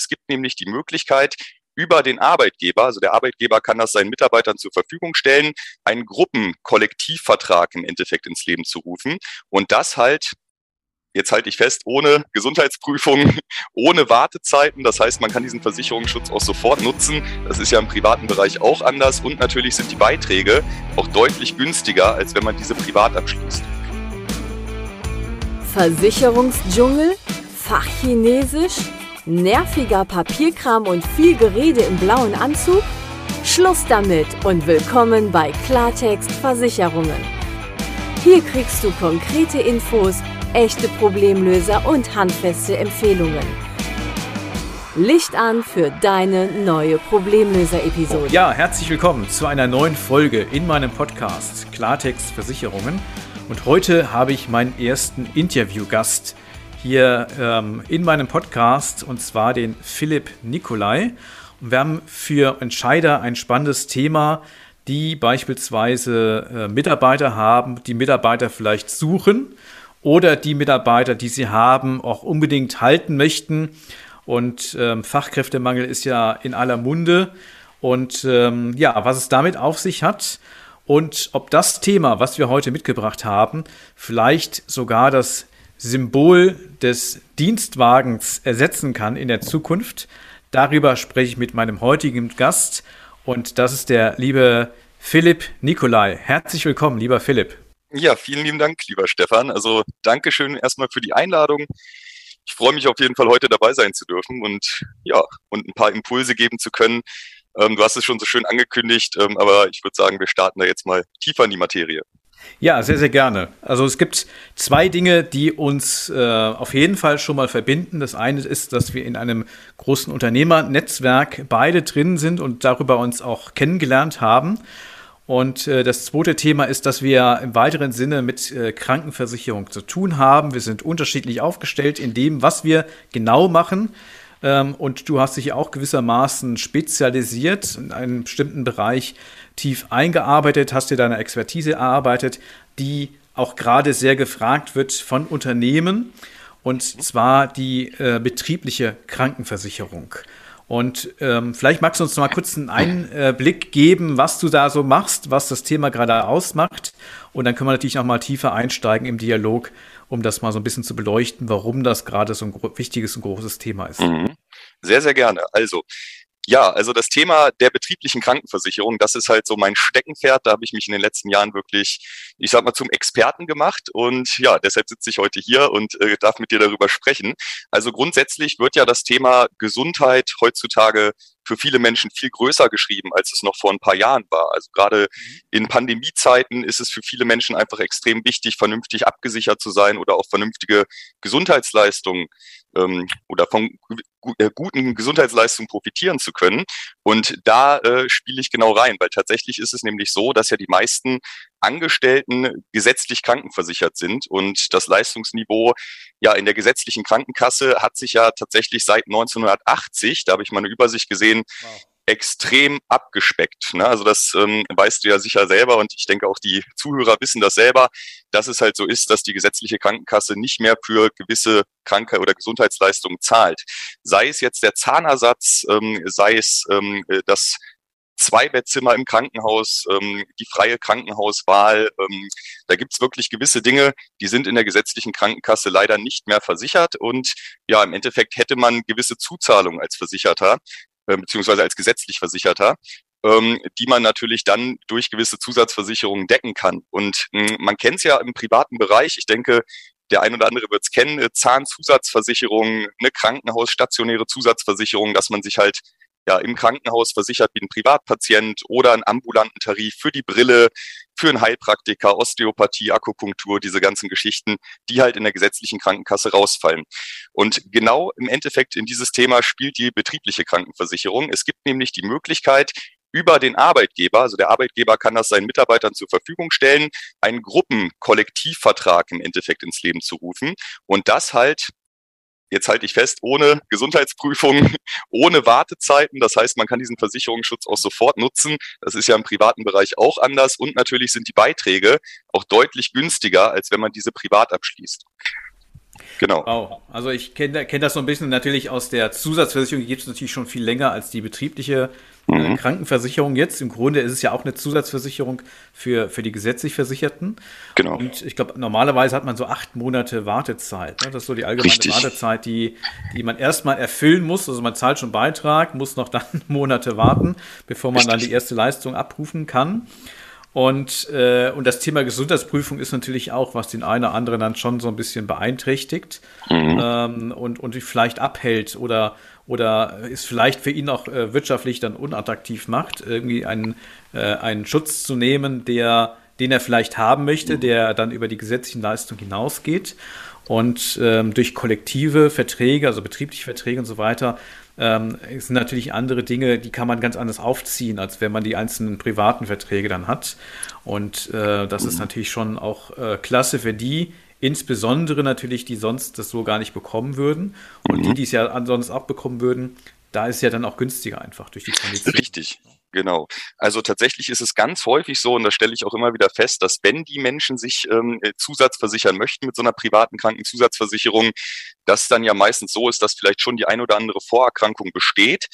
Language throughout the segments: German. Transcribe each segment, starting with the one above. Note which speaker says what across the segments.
Speaker 1: Es gibt nämlich die Möglichkeit, über den Arbeitgeber, also der Arbeitgeber kann das seinen Mitarbeitern zur Verfügung stellen, einen Gruppenkollektivvertrag im Endeffekt ins Leben zu rufen. Und das halt jetzt halte ich fest, ohne Gesundheitsprüfung, ohne Wartezeiten. Das heißt, man kann diesen Versicherungsschutz auch sofort nutzen. Das ist ja im privaten Bereich auch anders. Und natürlich sind die Beiträge auch deutlich günstiger, als wenn man diese privat abschließt.
Speaker 2: Versicherungsdschungel? Fachchinesisch? Nerviger Papierkram und viel Gerede im blauen Anzug? Schluss damit und willkommen bei Klartext Versicherungen. Hier kriegst du konkrete Infos echte Problemlöser und handfeste Empfehlungen. Licht an für deine neue Problemlöser-Episode.
Speaker 3: Ja, herzlich willkommen zu einer neuen Folge in meinem Podcast Klartext Versicherungen. Und heute habe ich meinen ersten Interviewgast hier ähm, in meinem Podcast und zwar den Philipp Nikolai. Und wir haben für Entscheider ein spannendes Thema, die beispielsweise äh, Mitarbeiter haben, die Mitarbeiter vielleicht suchen oder die Mitarbeiter, die sie haben, auch unbedingt halten möchten. Und ähm, Fachkräftemangel ist ja in aller Munde. Und ähm, ja, was es damit auf sich hat und ob das Thema, was wir heute mitgebracht haben, vielleicht sogar das Symbol des Dienstwagens ersetzen kann in der Zukunft. Darüber spreche ich mit meinem heutigen Gast und das ist der liebe Philipp Nikolai. Herzlich willkommen, lieber Philipp.
Speaker 1: Ja, vielen lieben Dank, lieber Stefan. Also Dankeschön erstmal für die Einladung. Ich freue mich auf jeden Fall heute dabei sein zu dürfen und ja, und ein paar Impulse geben zu können. Ähm, du hast es schon so schön angekündigt, ähm, aber ich würde sagen, wir starten da jetzt mal tiefer in die Materie.
Speaker 3: Ja, sehr, sehr gerne. Also es gibt zwei Dinge, die uns äh, auf jeden Fall schon mal verbinden. Das eine ist, dass wir in einem großen Unternehmernetzwerk beide drin sind und darüber uns auch kennengelernt haben. Und äh, das zweite Thema ist, dass wir im weiteren Sinne mit äh, Krankenversicherung zu tun haben. Wir sind unterschiedlich aufgestellt in dem, was wir genau machen. Ähm, und du hast dich auch gewissermaßen spezialisiert in einem bestimmten Bereich tief eingearbeitet, hast dir deine Expertise erarbeitet, die auch gerade sehr gefragt wird von Unternehmen. Und zwar die äh, betriebliche Krankenversicherung. Und ähm, vielleicht magst du uns noch mal kurz einen Einblick geben, was du da so machst, was das Thema gerade ausmacht. Und dann können wir natürlich noch mal tiefer einsteigen im Dialog, um das mal so ein bisschen zu beleuchten, warum das gerade so ein wichtiges und großes Thema ist. Mhm.
Speaker 1: Sehr, sehr gerne. Also ja, also das Thema der betrieblichen Krankenversicherung, das ist halt so mein Steckenpferd. Da habe ich mich in den letzten Jahren wirklich, ich sag mal, zum Experten gemacht. Und ja, deshalb sitze ich heute hier und äh, darf mit dir darüber sprechen. Also grundsätzlich wird ja das Thema Gesundheit heutzutage für viele Menschen viel größer geschrieben, als es noch vor ein paar Jahren war. Also gerade mhm. in Pandemiezeiten ist es für viele Menschen einfach extrem wichtig, vernünftig abgesichert zu sein oder auch vernünftige Gesundheitsleistungen ähm, oder von äh, guten Gesundheitsleistungen profitieren zu können. Und da äh, spiele ich genau rein, weil tatsächlich ist es nämlich so, dass ja die meisten Angestellten gesetzlich krankenversichert sind und das Leistungsniveau ja in der gesetzlichen Krankenkasse hat sich ja tatsächlich seit 1980, da habe ich mal eine Übersicht gesehen, wow extrem abgespeckt. Ne? Also das ähm, weißt du ja sicher selber und ich denke auch die Zuhörer wissen das selber, dass es halt so ist, dass die gesetzliche Krankenkasse nicht mehr für gewisse Krankheit oder Gesundheitsleistungen zahlt. Sei es jetzt der Zahnersatz, ähm, sei es ähm, äh, das Zwei-Bettzimmer im Krankenhaus, ähm, die freie Krankenhauswahl. Ähm, da gibt's wirklich gewisse Dinge, die sind in der gesetzlichen Krankenkasse leider nicht mehr versichert. Und ja, im Endeffekt hätte man gewisse Zuzahlungen als Versicherter äh, beziehungsweise als gesetzlich Versicherter, ähm, die man natürlich dann durch gewisse Zusatzversicherungen decken kann. Und mh, man kennt es ja im privaten Bereich. Ich denke, der ein oder andere wird es kennen, Zahnzusatzversicherung, eine Krankenhaus, stationäre Zusatzversicherung, dass man sich halt ja im Krankenhaus versichert wie ein Privatpatient oder einen ambulanten Tarif für die Brille, für einen Heilpraktiker, Osteopathie, Akupunktur, diese ganzen Geschichten, die halt in der gesetzlichen Krankenkasse rausfallen. Und genau im Endeffekt in dieses Thema spielt die betriebliche Krankenversicherung. Es gibt nämlich die Möglichkeit, über den Arbeitgeber, also der Arbeitgeber kann das seinen Mitarbeitern zur Verfügung stellen, einen Gruppenkollektivvertrag im Endeffekt ins Leben zu rufen und das halt jetzt halte ich fest, ohne Gesundheitsprüfung, ohne Wartezeiten. Das heißt, man kann diesen Versicherungsschutz auch sofort nutzen. Das ist ja im privaten Bereich auch anders. Und natürlich sind die Beiträge auch deutlich günstiger, als wenn man diese privat abschließt.
Speaker 3: Genau. Wow. Also ich kenne kenn das so ein bisschen natürlich aus der Zusatzversicherung, die gibt es natürlich schon viel länger als die betriebliche mhm. Krankenversicherung jetzt. Im Grunde ist es ja auch eine Zusatzversicherung für, für die gesetzlich Versicherten. Genau. Und ich glaube, normalerweise hat man so acht Monate Wartezeit. Ne? Das ist so die allgemeine Richtig. Wartezeit, die, die man erstmal erfüllen muss. Also man zahlt schon Beitrag, muss noch dann Monate warten, bevor man Richtig. dann die erste Leistung abrufen kann. Und, äh, und das Thema Gesundheitsprüfung ist natürlich auch, was den einen oder anderen dann schon so ein bisschen beeinträchtigt mhm. ähm, und, und vielleicht abhält oder, oder ist vielleicht für ihn auch äh, wirtschaftlich dann unattraktiv macht, irgendwie einen, äh, einen Schutz zu nehmen, der, den er vielleicht haben möchte, der dann über die gesetzlichen Leistungen hinausgeht. Und ähm, durch kollektive Verträge, also betriebliche Verträge und so weiter, ähm, sind natürlich andere Dinge, die kann man ganz anders aufziehen, als wenn man die einzelnen privaten Verträge dann hat. Und äh, das ist natürlich schon auch äh, klasse für die, insbesondere natürlich, die sonst das so gar nicht bekommen würden. Und die, mhm. die es ja ansonsten auch bekommen würden, da ist ja dann auch günstiger einfach durch die
Speaker 1: Kondition. Richtig. Genau. Also tatsächlich ist es ganz häufig so, und da stelle ich auch immer wieder fest, dass wenn die Menschen sich ähm, äh, Zusatzversichern möchten mit so einer privaten Krankenzusatzversicherung, dass dann ja meistens so ist, dass vielleicht schon die ein oder andere Vorerkrankung besteht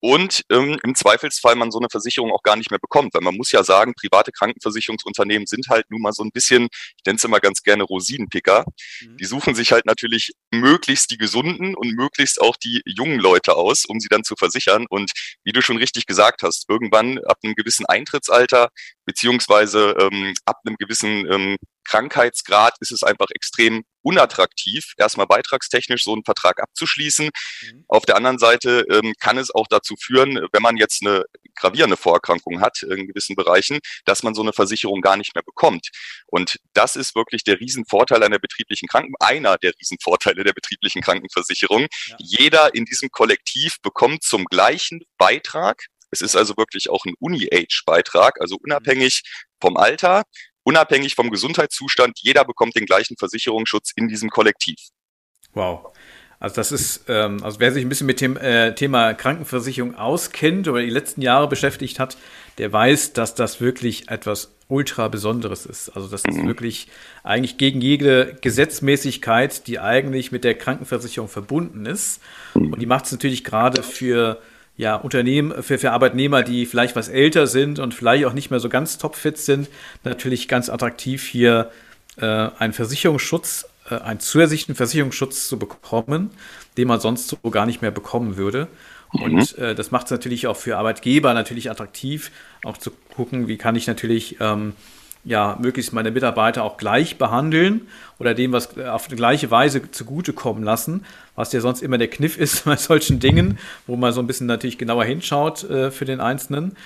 Speaker 1: und ähm, im Zweifelsfall man so eine Versicherung auch gar nicht mehr bekommt. Weil man muss ja sagen, private Krankenversicherungsunternehmen sind halt nun mal so ein bisschen, ich nenne es immer ganz gerne Rosinenpicker. Mhm. Die suchen sich halt natürlich möglichst die gesunden und möglichst auch die jungen Leute aus, um sie dann zu versichern. Und wie du schon richtig gesagt hast, irgendwann ab einem gewissen Eintrittsalter beziehungsweise ähm, ab einem gewissen ähm, Krankheitsgrad ist es einfach extrem unattraktiv, erstmal beitragstechnisch so einen Vertrag abzuschließen. Mhm. Auf der anderen Seite ähm, kann es auch dazu führen, wenn man jetzt eine gravierende Vorerkrankung hat in gewissen Bereichen, dass man so eine Versicherung gar nicht mehr bekommt. Und das ist wirklich der Riesenvorteil einer betrieblichen Kranken, einer der Riesenvorteile der betrieblichen Krankenversicherung. Ja. Jeder in diesem Kollektiv bekommt zum gleichen Beitrag es ist also wirklich auch ein Uni-Age-Beitrag, also unabhängig vom Alter, unabhängig vom Gesundheitszustand. Jeder bekommt den gleichen Versicherungsschutz in diesem Kollektiv.
Speaker 3: Wow. Also das ist, ähm, also wer sich ein bisschen mit dem äh, Thema Krankenversicherung auskennt oder die letzten Jahre beschäftigt hat, der weiß, dass das wirklich etwas ultra Besonderes ist. Also das ist mhm. wirklich eigentlich gegen jede Gesetzmäßigkeit, die eigentlich mit der Krankenversicherung verbunden ist. Mhm. Und die macht es natürlich gerade für ja, Unternehmen, für, für Arbeitnehmer, die vielleicht was älter sind und vielleicht auch nicht mehr so ganz topfit sind, natürlich ganz attraktiv hier äh, einen Versicherungsschutz, äh, einen zusätzlichen Versicherungsschutz zu bekommen, den man sonst so gar nicht mehr bekommen würde. Und mhm. äh, das macht es natürlich auch für Arbeitgeber natürlich attraktiv, auch zu gucken, wie kann ich natürlich ähm, ja, möglichst meine Mitarbeiter auch gleich behandeln oder dem was auf eine gleiche Weise zugutekommen lassen, was ja sonst immer der Kniff ist bei solchen Dingen, wo man so ein bisschen natürlich genauer hinschaut äh, für den Einzelnen.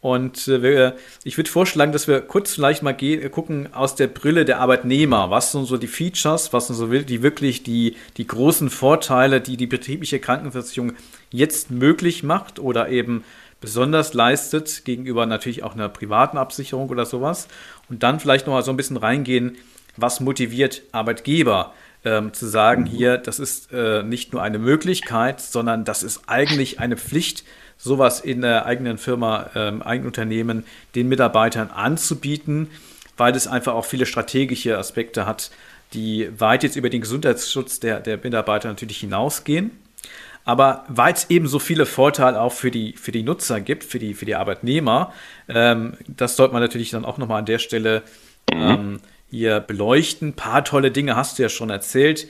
Speaker 3: Und äh, ich würde vorschlagen, dass wir kurz vielleicht mal gucken aus der Brille der Arbeitnehmer. Was sind so die Features, was sind so die wirklich die, die großen Vorteile, die die betriebliche Krankenversicherung jetzt möglich macht oder eben besonders leistet gegenüber natürlich auch einer privaten Absicherung oder sowas. Und dann vielleicht noch mal so ein bisschen reingehen, was motiviert Arbeitgeber ähm, zu sagen, hier, das ist äh, nicht nur eine Möglichkeit, sondern das ist eigentlich eine Pflicht, sowas in der eigenen Firma, ähm, eigenen Unternehmen den Mitarbeitern anzubieten, weil es einfach auch viele strategische Aspekte hat, die weit jetzt über den Gesundheitsschutz der, der Mitarbeiter natürlich hinausgehen. Aber weil es eben so viele Vorteile auch für die, für die Nutzer gibt, für die, für die Arbeitnehmer, ähm, das sollte man natürlich dann auch nochmal an der Stelle mhm. ähm, hier beleuchten. Ein paar tolle Dinge hast du ja schon erzählt.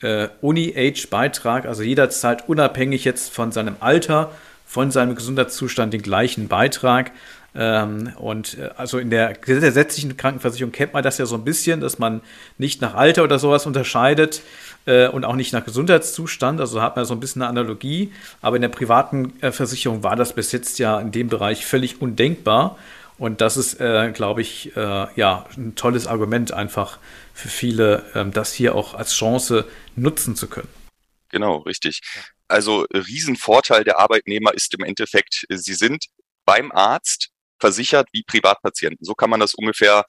Speaker 3: Äh, Uni-Age-Beitrag, also jeder zahlt unabhängig jetzt von seinem Alter, von seinem Gesundheitszustand den gleichen Beitrag. Ähm, und äh, also in der gesetzlichen Krankenversicherung kennt man das ja so ein bisschen, dass man nicht nach Alter oder sowas unterscheidet äh, und auch nicht nach Gesundheitszustand. Also hat man so ein bisschen eine Analogie. Aber in der privaten äh, Versicherung war das bis jetzt ja in dem Bereich völlig undenkbar. Und das ist, äh, glaube ich, äh, ja, ein tolles Argument einfach für viele, ähm, das hier auch als Chance nutzen zu können.
Speaker 1: Genau, richtig. Also Riesenvorteil der Arbeitnehmer ist im Endeffekt, sie sind beim Arzt versichert wie Privatpatienten. So kann man das ungefähr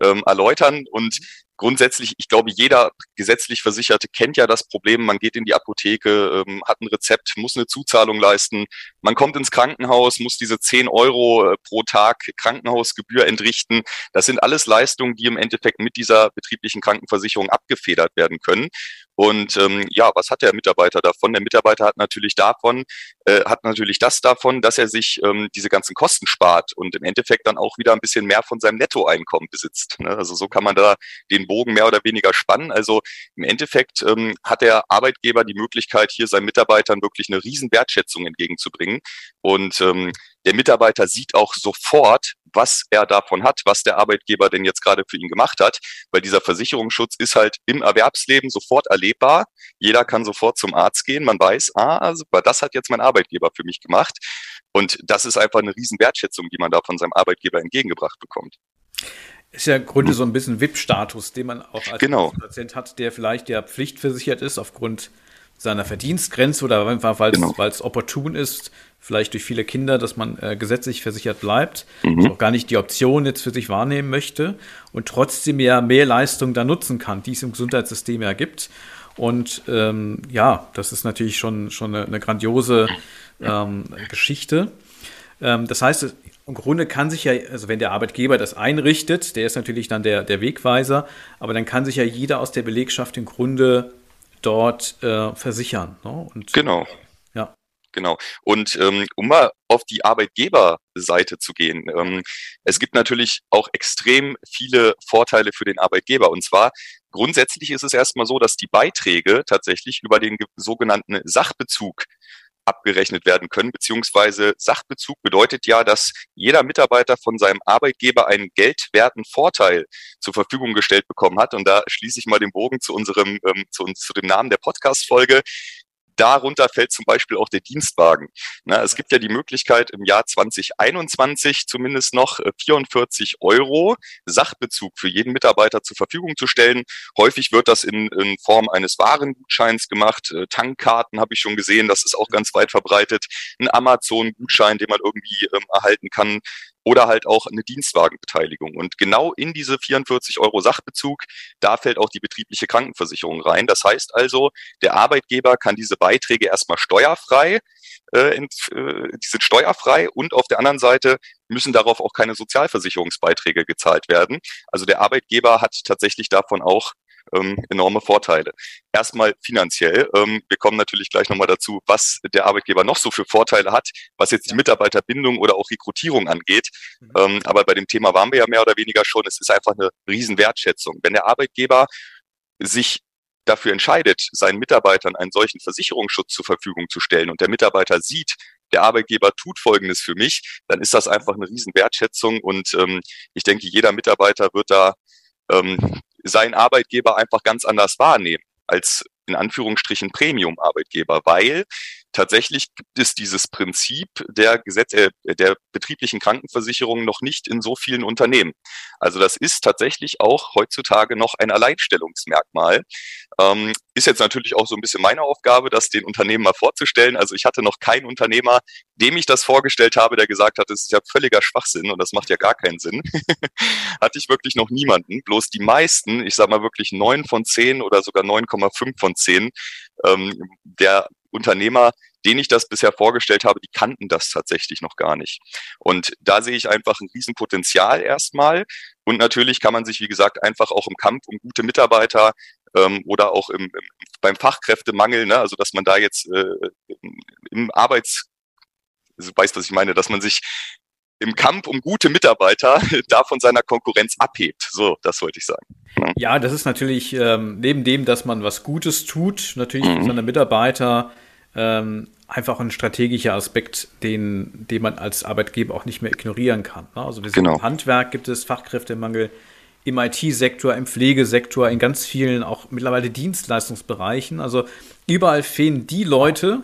Speaker 1: ähm, erläutern. Und grundsätzlich, ich glaube, jeder gesetzlich Versicherte kennt ja das Problem. Man geht in die Apotheke, ähm, hat ein Rezept, muss eine Zuzahlung leisten. Man kommt ins Krankenhaus, muss diese 10 Euro äh, pro Tag Krankenhausgebühr entrichten. Das sind alles Leistungen, die im Endeffekt mit dieser betrieblichen Krankenversicherung abgefedert werden können. Und ähm, ja, was hat der Mitarbeiter davon? Der Mitarbeiter hat natürlich davon, äh, hat natürlich das davon, dass er sich ähm, diese ganzen Kosten spart und im Endeffekt dann auch wieder ein bisschen mehr von seinem Nettoeinkommen besitzt. Ne? Also so kann man da den Bogen mehr oder weniger spannen. Also im Endeffekt ähm, hat der Arbeitgeber die Möglichkeit, hier seinen Mitarbeitern wirklich eine riesen Wertschätzung entgegenzubringen. Und ähm, der Mitarbeiter sieht auch sofort, was er davon hat, was der Arbeitgeber denn jetzt gerade für ihn gemacht hat, weil dieser Versicherungsschutz ist halt im Erwerbsleben sofort erlebbar. Jeder kann sofort zum Arzt gehen. Man weiß, ah, super, das hat jetzt mein Arbeitgeber für mich gemacht. Und das ist einfach eine riesen Wertschätzung, die man da von seinem Arbeitgeber entgegengebracht bekommt.
Speaker 3: Ist ja im Grunde so ein bisschen VIP-Status, den man auch als
Speaker 1: genau.
Speaker 3: Patient hat, der vielleicht ja pflichtversichert ist aufgrund seiner Verdienstgrenze oder einfach, weil genau. es opportun ist, vielleicht durch viele Kinder, dass man äh, gesetzlich versichert bleibt, mhm. auch gar nicht die Option jetzt für sich wahrnehmen möchte und trotzdem ja mehr Leistung da nutzen kann, die es im Gesundheitssystem ja gibt. Und ähm, ja, das ist natürlich schon, schon eine, eine grandiose ähm, Geschichte. Ähm, das heißt, im Grunde kann sich ja, also wenn der Arbeitgeber das einrichtet, der ist natürlich dann der, der Wegweiser, aber dann kann sich ja jeder aus der Belegschaft im Grunde dort äh, versichern.
Speaker 1: Ne? Und, genau. Genau. Und ähm, um mal auf die Arbeitgeberseite zu gehen, ähm, es gibt natürlich auch extrem viele Vorteile für den Arbeitgeber. Und zwar grundsätzlich ist es erstmal so, dass die Beiträge tatsächlich über den sogenannten Sachbezug abgerechnet werden können, beziehungsweise Sachbezug bedeutet ja, dass jeder Mitarbeiter von seinem Arbeitgeber einen geldwerten Vorteil zur Verfügung gestellt bekommen hat. Und da schließe ich mal den Bogen zu unserem, ähm, zu, zu dem Namen der Podcast-Folge. Darunter fällt zum Beispiel auch der Dienstwagen. Na, es gibt ja die Möglichkeit, im Jahr 2021 zumindest noch 44 äh, Euro Sachbezug für jeden Mitarbeiter zur Verfügung zu stellen. Häufig wird das in, in Form eines Warengutscheins gemacht. Äh, Tankkarten habe ich schon gesehen, das ist auch ganz weit verbreitet. Ein Amazon-Gutschein, den man irgendwie ähm, erhalten kann oder halt auch eine Dienstwagenbeteiligung. Und genau in diese 44 Euro Sachbezug, da fällt auch die betriebliche Krankenversicherung rein. Das heißt also, der Arbeitgeber kann diese Beiträge erstmal steuerfrei, äh, äh, die sind steuerfrei und auf der anderen Seite müssen darauf auch keine Sozialversicherungsbeiträge gezahlt werden. Also der Arbeitgeber hat tatsächlich davon auch ähm, enorme Vorteile. Erstmal finanziell. Ähm, wir kommen natürlich gleich nochmal dazu, was der Arbeitgeber noch so für Vorteile hat, was jetzt die Mitarbeiterbindung oder auch Rekrutierung angeht. Mhm. Ähm, aber bei dem Thema waren wir ja mehr oder weniger schon. Es ist einfach eine Riesenwertschätzung. Wenn der Arbeitgeber sich dafür entscheidet, seinen Mitarbeitern einen solchen Versicherungsschutz zur Verfügung zu stellen und der Mitarbeiter sieht, der Arbeitgeber tut Folgendes für mich, dann ist das einfach eine Riesenwertschätzung und ähm, ich denke, jeder Mitarbeiter wird da ähm, seinen Arbeitgeber einfach ganz anders wahrnehmen als in Anführungsstrichen Premium-Arbeitgeber, weil tatsächlich gibt es dieses Prinzip der Gesetz äh, der betrieblichen Krankenversicherung noch nicht in so vielen Unternehmen. Also das ist tatsächlich auch heutzutage noch ein Alleinstellungsmerkmal. Ähm, ist jetzt natürlich auch so ein bisschen meine Aufgabe, das den Unternehmen mal vorzustellen. Also ich hatte noch keinen Unternehmer, dem ich das vorgestellt habe, der gesagt hat, das ist ja völliger Schwachsinn und das macht ja gar keinen Sinn. hatte ich wirklich noch niemanden. Bloß die meisten, ich sage mal wirklich neun von zehn oder sogar 9,5 von zehn ähm, der Unternehmer, denen ich das bisher vorgestellt habe, die kannten das tatsächlich noch gar nicht. Und da sehe ich einfach ein Riesenpotenzial erstmal. Und natürlich kann man sich, wie gesagt, einfach auch im Kampf um gute Mitarbeiter ähm, oder auch im, im, beim Fachkräftemangel, ne, also dass man da jetzt äh, im Arbeits, also weißt, was ich meine, dass man sich im Kampf um gute Mitarbeiter da von seiner Konkurrenz abhebt. So, das wollte ich sagen.
Speaker 3: Ja, das ist natürlich ähm, neben dem, dass man was Gutes tut, natürlich mhm. für seine Mitarbeiter ähm, einfach ein strategischer Aspekt, den, den man als Arbeitgeber auch nicht mehr ignorieren kann. Ne? Also wir sind genau. im Handwerk gibt es Fachkräftemangel, im IT-Sektor, im Pflegesektor, in ganz vielen auch mittlerweile Dienstleistungsbereichen. Also überall fehlen die Leute,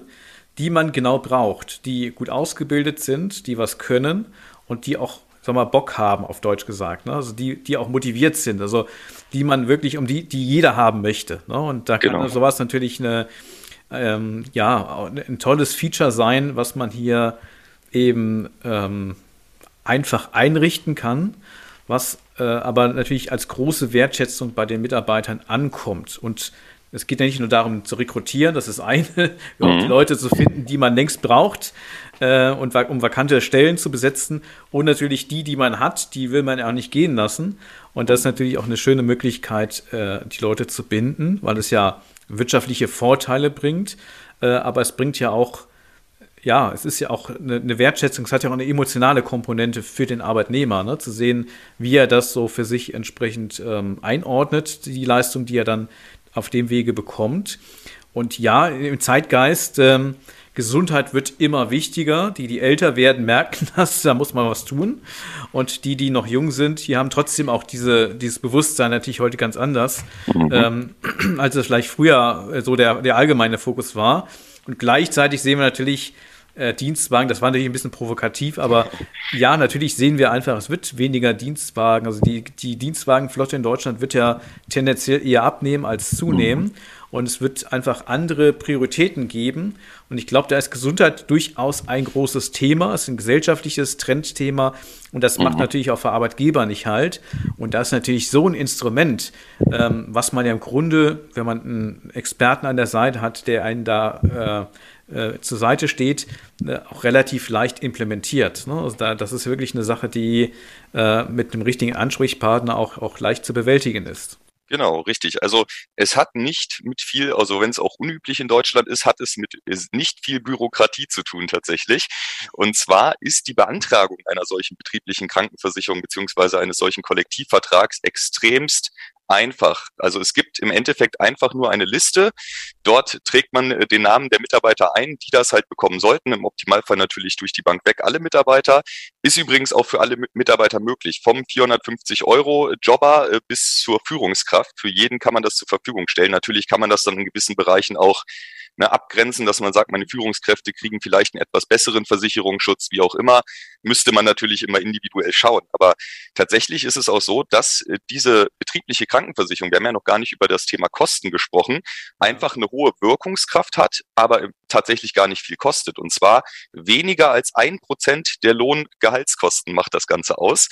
Speaker 3: die man genau braucht, die gut ausgebildet sind, die was können und die auch sag mal, Bock haben, auf Deutsch gesagt. Ne? Also die, die auch motiviert sind, also die man wirklich, um die, die jeder haben möchte. Ne? Und da kann genau. sowas natürlich eine, ähm, ja, ein tolles Feature sein, was man hier eben ähm, einfach einrichten kann, was äh, aber natürlich als große Wertschätzung bei den Mitarbeitern ankommt. Und es geht ja nicht nur darum zu rekrutieren, das ist eine, mhm. die Leute zu finden, die man längst braucht, äh, und um vakante Stellen zu besetzen. Und natürlich die, die man hat, die will man ja auch nicht gehen lassen. Und das ist natürlich auch eine schöne Möglichkeit, äh, die Leute zu binden, weil es ja wirtschaftliche Vorteile bringt, äh, aber es bringt ja auch ja, es ist ja auch eine, eine, Wertschätzung, es hat ja auch eine emotionale Komponente für den Arbeitnehmer, ne? zu sehen, wie er das so für sich entsprechend ähm, einordnet, die Leistung, die er dann auf dem Wege bekommt. Und ja, im Zeitgeist, ähm, Gesundheit wird immer wichtiger. Die, die älter werden, merken das, da muss man was tun. Und die, die noch jung sind, die haben trotzdem auch diese, dieses Bewusstsein natürlich heute ganz anders, mhm. ähm, als es vielleicht früher so der, der allgemeine Fokus war. Und gleichzeitig sehen wir natürlich, äh, Dienstwagen, das war natürlich ein bisschen provokativ, aber ja, natürlich sehen wir einfach, es wird weniger Dienstwagen. Also die, die Dienstwagenflotte in Deutschland wird ja tendenziell eher abnehmen als zunehmen. Und es wird einfach andere Prioritäten geben. Und ich glaube, da ist Gesundheit durchaus ein großes Thema. Es ist ein gesellschaftliches Trendthema. Und das macht mhm. natürlich auch für Arbeitgeber nicht halt. Und da ist natürlich so ein Instrument, ähm, was man ja im Grunde, wenn man einen Experten an der Seite hat, der einen da äh, äh, zur Seite steht, äh, auch relativ leicht implementiert. Ne? Also da, das ist wirklich eine Sache, die äh, mit dem richtigen Ansprechpartner auch, auch leicht zu bewältigen ist.
Speaker 1: Genau, richtig. Also es hat nicht mit viel, also wenn es auch unüblich in Deutschland ist, hat es mit nicht viel Bürokratie zu tun tatsächlich. Und zwar ist die Beantragung einer solchen betrieblichen Krankenversicherung beziehungsweise eines solchen Kollektivvertrags extremst einfach. Also es gibt im Endeffekt einfach nur eine Liste. Dort trägt man äh, den Namen der Mitarbeiter ein, die das halt bekommen sollten. Im Optimalfall natürlich durch die Bank weg alle Mitarbeiter. Ist übrigens auch für alle Mitarbeiter möglich. Vom 450 Euro Jobber äh, bis zur Führungskraft. Für jeden kann man das zur Verfügung stellen. Natürlich kann man das dann in gewissen Bereichen auch ne, abgrenzen, dass man sagt, meine Führungskräfte kriegen vielleicht einen etwas besseren Versicherungsschutz, wie auch immer, müsste man natürlich immer individuell schauen. Aber tatsächlich ist es auch so, dass äh, diese betriebliche Krankenversicherung, wir haben ja noch gar nicht über das Thema Kosten gesprochen, einfach eine hohe Wirkungskraft hat, aber tatsächlich gar nicht viel kostet. Und zwar weniger als ein Prozent der Lohngehaltskosten macht das Ganze aus.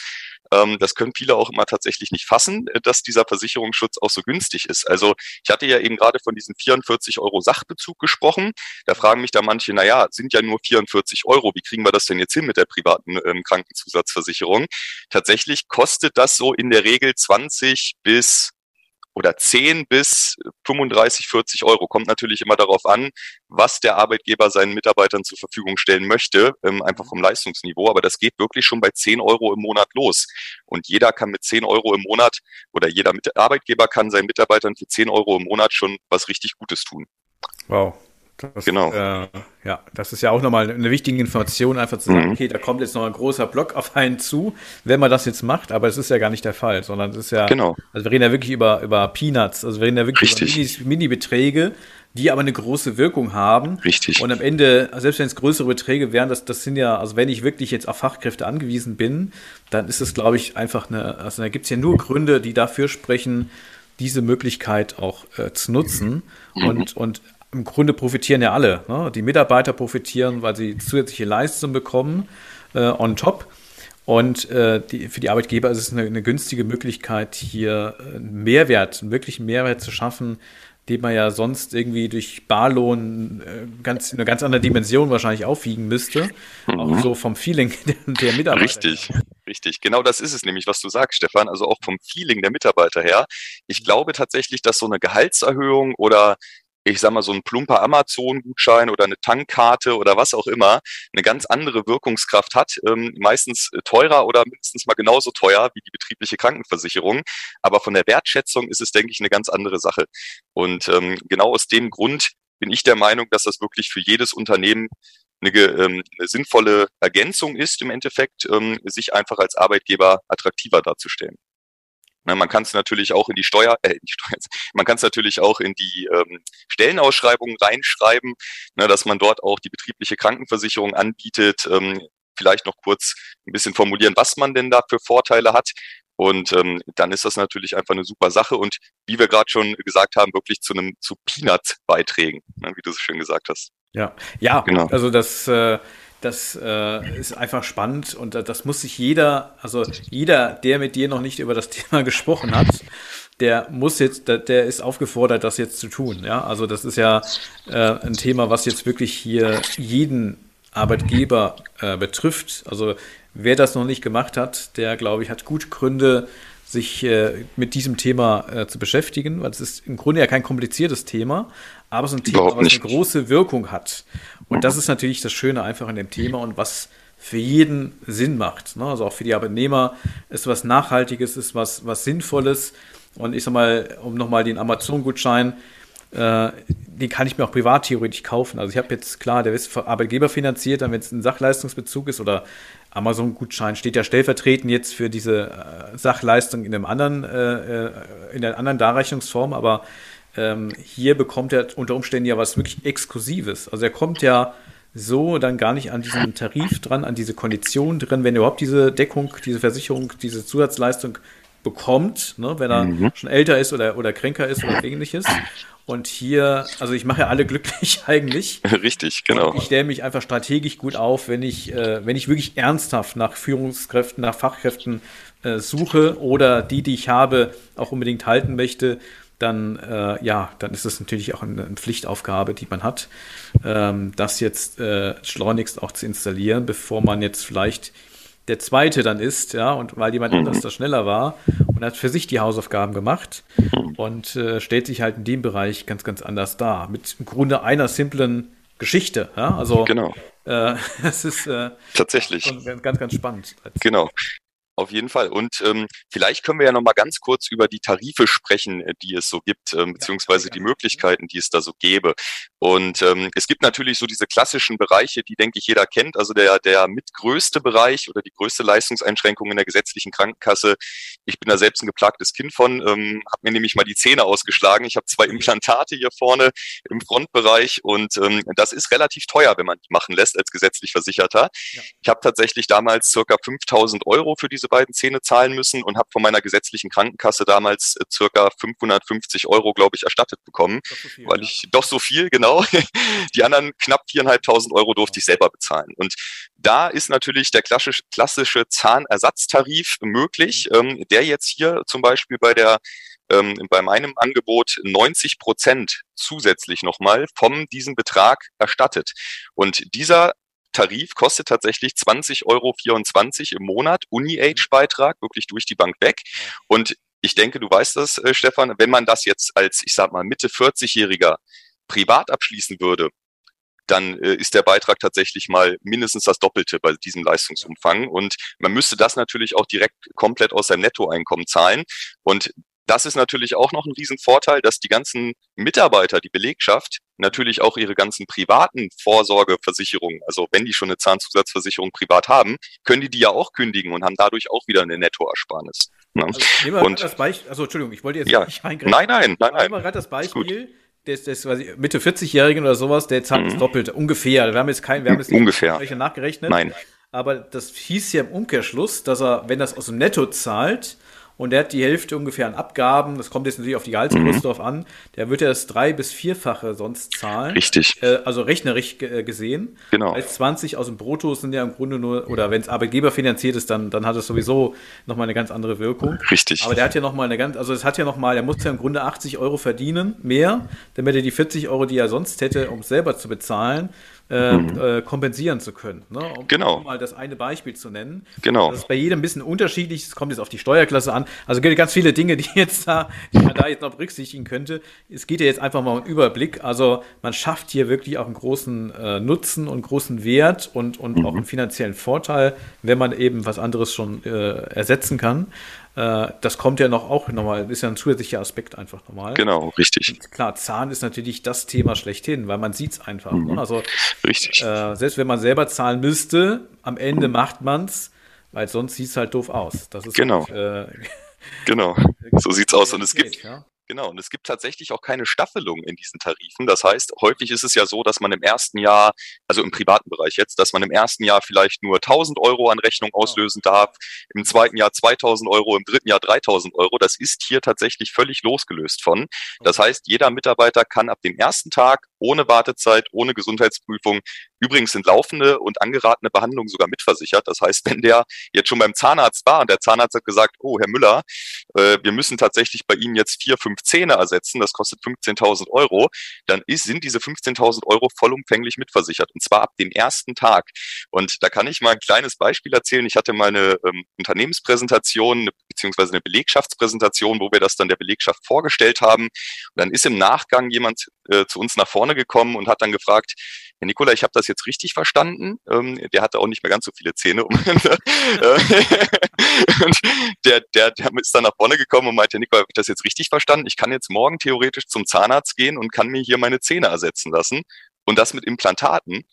Speaker 1: Ähm, das können viele auch immer tatsächlich nicht fassen, äh, dass dieser Versicherungsschutz auch so günstig ist. Also ich hatte ja eben gerade von diesen 44 Euro Sachbezug gesprochen. Da fragen mich da manche, na ja, sind ja nur 44 Euro. Wie kriegen wir das denn jetzt hin mit der privaten ähm, Krankenzusatzversicherung? Tatsächlich kostet das so in der Regel 20 bis oder 10 bis 35, 40 Euro. Kommt natürlich immer darauf an, was der Arbeitgeber seinen Mitarbeitern zur Verfügung stellen möchte, ähm, einfach vom Leistungsniveau. Aber das geht wirklich schon bei 10 Euro im Monat los. Und jeder kann mit 10 Euro im Monat oder jeder Arbeitgeber kann seinen Mitarbeitern für 10 Euro im Monat schon was richtig Gutes tun.
Speaker 3: Wow, das, genau. Äh, ja, das ist ja auch nochmal eine wichtige Information, einfach zu sagen, mhm. okay, da kommt jetzt noch ein großer Block auf einen zu, wenn man das jetzt macht, aber es ist ja gar nicht der Fall, sondern es ist ja,
Speaker 1: genau.
Speaker 3: also wir reden ja wirklich über, über Peanuts, also wir reden ja wirklich
Speaker 1: Richtig.
Speaker 3: über Mini-Beträge, die aber eine große Wirkung haben.
Speaker 1: Richtig.
Speaker 3: Und am Ende, selbst wenn es größere Beträge wären, das, das sind ja, also wenn ich wirklich jetzt auf Fachkräfte angewiesen bin, dann ist es, glaube ich, einfach eine, also da gibt es ja nur Gründe, die dafür sprechen, diese Möglichkeit auch äh, zu nutzen. Mhm. Und, und im Grunde profitieren ja alle. Ne? Die Mitarbeiter profitieren, weil sie zusätzliche Leistungen bekommen äh, on top. Und äh, die, für die Arbeitgeber ist es eine, eine günstige Möglichkeit, hier einen Mehrwert, einen wirklichen Mehrwert zu schaffen, den man ja sonst irgendwie durch Barlohn äh, ganz, in einer ganz anderen Dimension wahrscheinlich aufwiegen müsste. Mhm. Auch so vom Feeling der, der Mitarbeiter.
Speaker 1: Richtig, richtig. Genau das ist es nämlich, was du sagst, Stefan. Also auch vom Feeling der Mitarbeiter her. Ich glaube tatsächlich, dass so eine Gehaltserhöhung oder ich sag mal, so ein plumper Amazon-Gutschein oder eine Tankkarte oder was auch immer eine ganz andere Wirkungskraft hat. Ähm, meistens teurer oder mindestens mal genauso teuer wie die betriebliche Krankenversicherung. Aber von der Wertschätzung ist es, denke ich, eine ganz andere Sache. Und ähm, genau aus dem Grund bin ich der Meinung, dass das wirklich für jedes Unternehmen eine, ähm, eine sinnvolle Ergänzung ist im Endeffekt, ähm, sich einfach als Arbeitgeber attraktiver darzustellen. Ne, man kann es natürlich auch in die Steuer, äh, in die Steuer man kann es natürlich auch in die ähm, Stellenausschreibungen reinschreiben, ne, dass man dort auch die betriebliche Krankenversicherung anbietet. Ähm, vielleicht noch kurz ein bisschen formulieren, was man denn da für Vorteile hat. Und ähm, dann ist das natürlich einfach eine super Sache und wie wir gerade schon gesagt haben, wirklich zu einem zu Peanuts-Beiträgen, ne, wie du so schön gesagt hast.
Speaker 3: Ja, ja, genau. Also das äh, das äh, ist einfach spannend und das muss sich jeder, also jeder, der mit dir noch nicht über das Thema gesprochen hat, der muss jetzt, der, der ist aufgefordert, das jetzt zu tun. Ja, also das ist ja äh, ein Thema, was jetzt wirklich hier jeden Arbeitgeber äh, betrifft. Also wer das noch nicht gemacht hat, der glaube ich hat gute Gründe, sich äh, mit diesem Thema äh, zu beschäftigen, weil es ist im Grunde ja kein kompliziertes Thema, aber es ist ein Thema, was eine große Wirkung hat. Und das ist natürlich das Schöne einfach an dem Thema und was für jeden Sinn macht. Ne? Also auch für die Arbeitnehmer ist was Nachhaltiges, ist was, was Sinnvolles. Und ich sag mal, um nochmal den Amazon-Gutschein, äh, den kann ich mir auch privat theoretisch kaufen. Also ich habe jetzt, klar, der ist Arbeitgeber finanziert, dann wenn es ein Sachleistungsbezug ist oder Amazon-Gutschein steht ja stellvertretend jetzt für diese äh, Sachleistung in einem anderen, äh, äh in einer anderen Darreichungsform, aber ähm, hier bekommt er unter Umständen ja was wirklich Exklusives. Also er kommt ja so dann gar nicht an diesen Tarif dran, an diese Kondition drin, wenn er überhaupt diese Deckung, diese Versicherung, diese Zusatzleistung bekommt, ne, wenn er mhm. schon älter ist oder, oder kränker ist oder ähnliches. Und hier, also ich mache ja alle glücklich eigentlich.
Speaker 1: Richtig, genau.
Speaker 3: Und ich stelle mich einfach strategisch gut auf, wenn ich, äh, wenn ich wirklich ernsthaft nach Führungskräften, nach Fachkräften äh, suche oder die, die ich habe, auch unbedingt halten möchte, dann äh, ja, dann ist es natürlich auch eine, Pflichtaufgabe, die man hat, ähm, das jetzt äh, schleunigst auch zu installieren, bevor man jetzt vielleicht der zweite dann ist, ja, und weil jemand mhm. anders da schneller war und hat für sich die Hausaufgaben gemacht mhm. und äh, stellt sich halt in dem Bereich ganz, ganz anders dar. Mit im Grunde einer simplen Geschichte, ja, also
Speaker 1: genau.
Speaker 3: Äh, es ist äh,
Speaker 1: tatsächlich
Speaker 3: ganz, ganz spannend.
Speaker 1: Genau. Auf jeden Fall. Und ähm, vielleicht können wir ja noch mal ganz kurz über die Tarife sprechen, äh, die es so gibt, ähm, beziehungsweise die Möglichkeiten, die es da so gäbe. Und ähm, es gibt natürlich so diese klassischen Bereiche, die, denke ich, jeder kennt. Also der, der mitgrößte Bereich oder die größte Leistungseinschränkung in der gesetzlichen Krankenkasse. Ich bin da selbst ein geplagtes Kind von, ähm, habe mir nämlich mal die Zähne ausgeschlagen. Ich habe zwei Implantate hier vorne im Frontbereich und ähm, das ist relativ teuer, wenn man die machen lässt als gesetzlich Versicherter. Ja. Ich habe tatsächlich damals circa 5000 Euro für diese diese beiden Zähne zahlen müssen und habe von meiner gesetzlichen Krankenkasse damals äh, circa 550 Euro, glaube ich, erstattet bekommen, so viel, weil ich doch so viel, genau. Die anderen knapp viereinhalbtausend Euro durfte ich selber bezahlen. Und da ist natürlich der klassische, klassische Zahnersatztarif möglich, mhm. ähm, der jetzt hier zum Beispiel bei der ähm, bei meinem Angebot 90 Prozent zusätzlich nochmal vom diesem Betrag erstattet. Und dieser Tarif kostet tatsächlich 20,24 Euro im Monat, Uni-Age-Beitrag, wirklich durch die Bank weg. Und ich denke, du weißt das, äh, Stefan, wenn man das jetzt als, ich sag mal, Mitte 40-Jähriger privat abschließen würde, dann äh, ist der Beitrag tatsächlich mal mindestens das Doppelte bei diesem Leistungsumfang. Und man müsste das natürlich auch direkt komplett aus seinem Nettoeinkommen zahlen. Und das ist natürlich auch noch ein Riesenvorteil, dass die ganzen Mitarbeiter, die Belegschaft, natürlich auch ihre ganzen privaten Vorsorgeversicherungen, also wenn die schon eine Zahnzusatzversicherung privat haben, können die die ja auch kündigen und haben dadurch auch wieder eine Nettoersparnis.
Speaker 3: Ne? Also, nehmen wir und, das Beispiel, also Entschuldigung, ich wollte jetzt
Speaker 1: ja, nicht reingreifen. Nein, nein, nein, nein.
Speaker 3: Nehmen wir gerade das Beispiel, des, des Mitte 40-Jährigen oder sowas, der zahlt mhm. das Doppelte, ungefähr. Wir haben jetzt kein, wir haben jetzt
Speaker 1: ungefähr.
Speaker 3: nachgerechnet.
Speaker 1: Nein.
Speaker 3: Aber das hieß ja im Umkehrschluss, dass er, wenn das aus dem Netto zahlt, und der hat die Hälfte ungefähr an Abgaben. Das kommt jetzt natürlich auf die Gehaltsgröße mhm. drauf an. Der wird ja das drei- bis vierfache sonst zahlen.
Speaker 1: Richtig.
Speaker 3: Äh, also rechnerisch äh, gesehen.
Speaker 1: Genau.
Speaker 3: Als 20 aus dem Brutto sind ja im Grunde nur, oder wenn es Arbeitgeber finanziert ist, dann, dann hat es sowieso nochmal eine ganz andere Wirkung.
Speaker 1: Richtig.
Speaker 3: Aber der hat ja nochmal eine ganz, also es hat ja nochmal, der muss ja im Grunde 80 Euro verdienen, mehr, damit er die 40 Euro, die er sonst hätte, um es selber zu bezahlen, äh, mhm. äh, kompensieren zu können. Ne? Um,
Speaker 1: genau.
Speaker 3: Um mal das eine Beispiel zu nennen.
Speaker 1: Genau.
Speaker 3: Das ist bei jedem ein bisschen unterschiedlich. Es kommt jetzt auf die Steuerklasse an. Also gibt ganz viele Dinge, die jetzt da, die man da jetzt noch berücksichtigen könnte. Es geht ja jetzt einfach mal um einen Überblick. Also man schafft hier wirklich auch einen großen äh, Nutzen und großen Wert und, und mhm. auch einen finanziellen Vorteil, wenn man eben was anderes schon äh, ersetzen kann. Äh, das kommt ja noch auch nochmal, ist ja ein zusätzlicher Aspekt einfach nochmal.
Speaker 1: Genau, richtig.
Speaker 3: Und klar, Zahn ist natürlich das Thema schlechthin, weil man sieht es einfach. Ne?
Speaker 1: Mhm.
Speaker 3: Ne? Also,
Speaker 1: richtig.
Speaker 3: Äh, selbst wenn man selber zahlen müsste, am Ende macht man es, weil sonst sieht es halt doof aus. Das ist
Speaker 1: genau.
Speaker 3: Halt,
Speaker 1: äh, genau, so sieht es aus. Und es gibt, ja? Genau, und es gibt tatsächlich auch keine Staffelung in diesen Tarifen. Das heißt, häufig ist es ja so, dass man im ersten Jahr, also im privaten Bereich jetzt, dass man im ersten Jahr vielleicht nur 1000 Euro an Rechnung auslösen darf, im zweiten Jahr 2000 Euro, im dritten Jahr 3000 Euro. Das ist hier tatsächlich völlig losgelöst von. Das heißt, jeder Mitarbeiter kann ab dem ersten Tag ohne Wartezeit, ohne Gesundheitsprüfung. Übrigens sind laufende und angeratene Behandlungen sogar mitversichert. Das heißt, wenn der jetzt schon beim Zahnarzt war und der Zahnarzt hat gesagt, oh, Herr Müller, äh, wir müssen tatsächlich bei Ihnen jetzt vier, fünf Zähne ersetzen, das kostet 15.000 Euro, dann ist, sind diese 15.000 Euro vollumfänglich mitversichert und zwar ab dem ersten Tag. Und da kann ich mal ein kleines Beispiel erzählen. Ich hatte mal eine ähm, Unternehmenspräsentation beziehungsweise eine Belegschaftspräsentation, wo wir das dann der Belegschaft vorgestellt haben. Und dann ist im Nachgang jemand äh, zu uns nach vorne gekommen und hat dann gefragt, Herr Nikola, ich habe das jetzt richtig verstanden. Ähm, der hatte auch nicht mehr ganz so viele Zähne. und der, der, der ist dann nach vorne gekommen und meinte, Nikola, habe ich das jetzt richtig verstanden? Ich kann jetzt morgen theoretisch zum Zahnarzt gehen und kann mir hier meine Zähne ersetzen lassen. Und das mit Implantaten.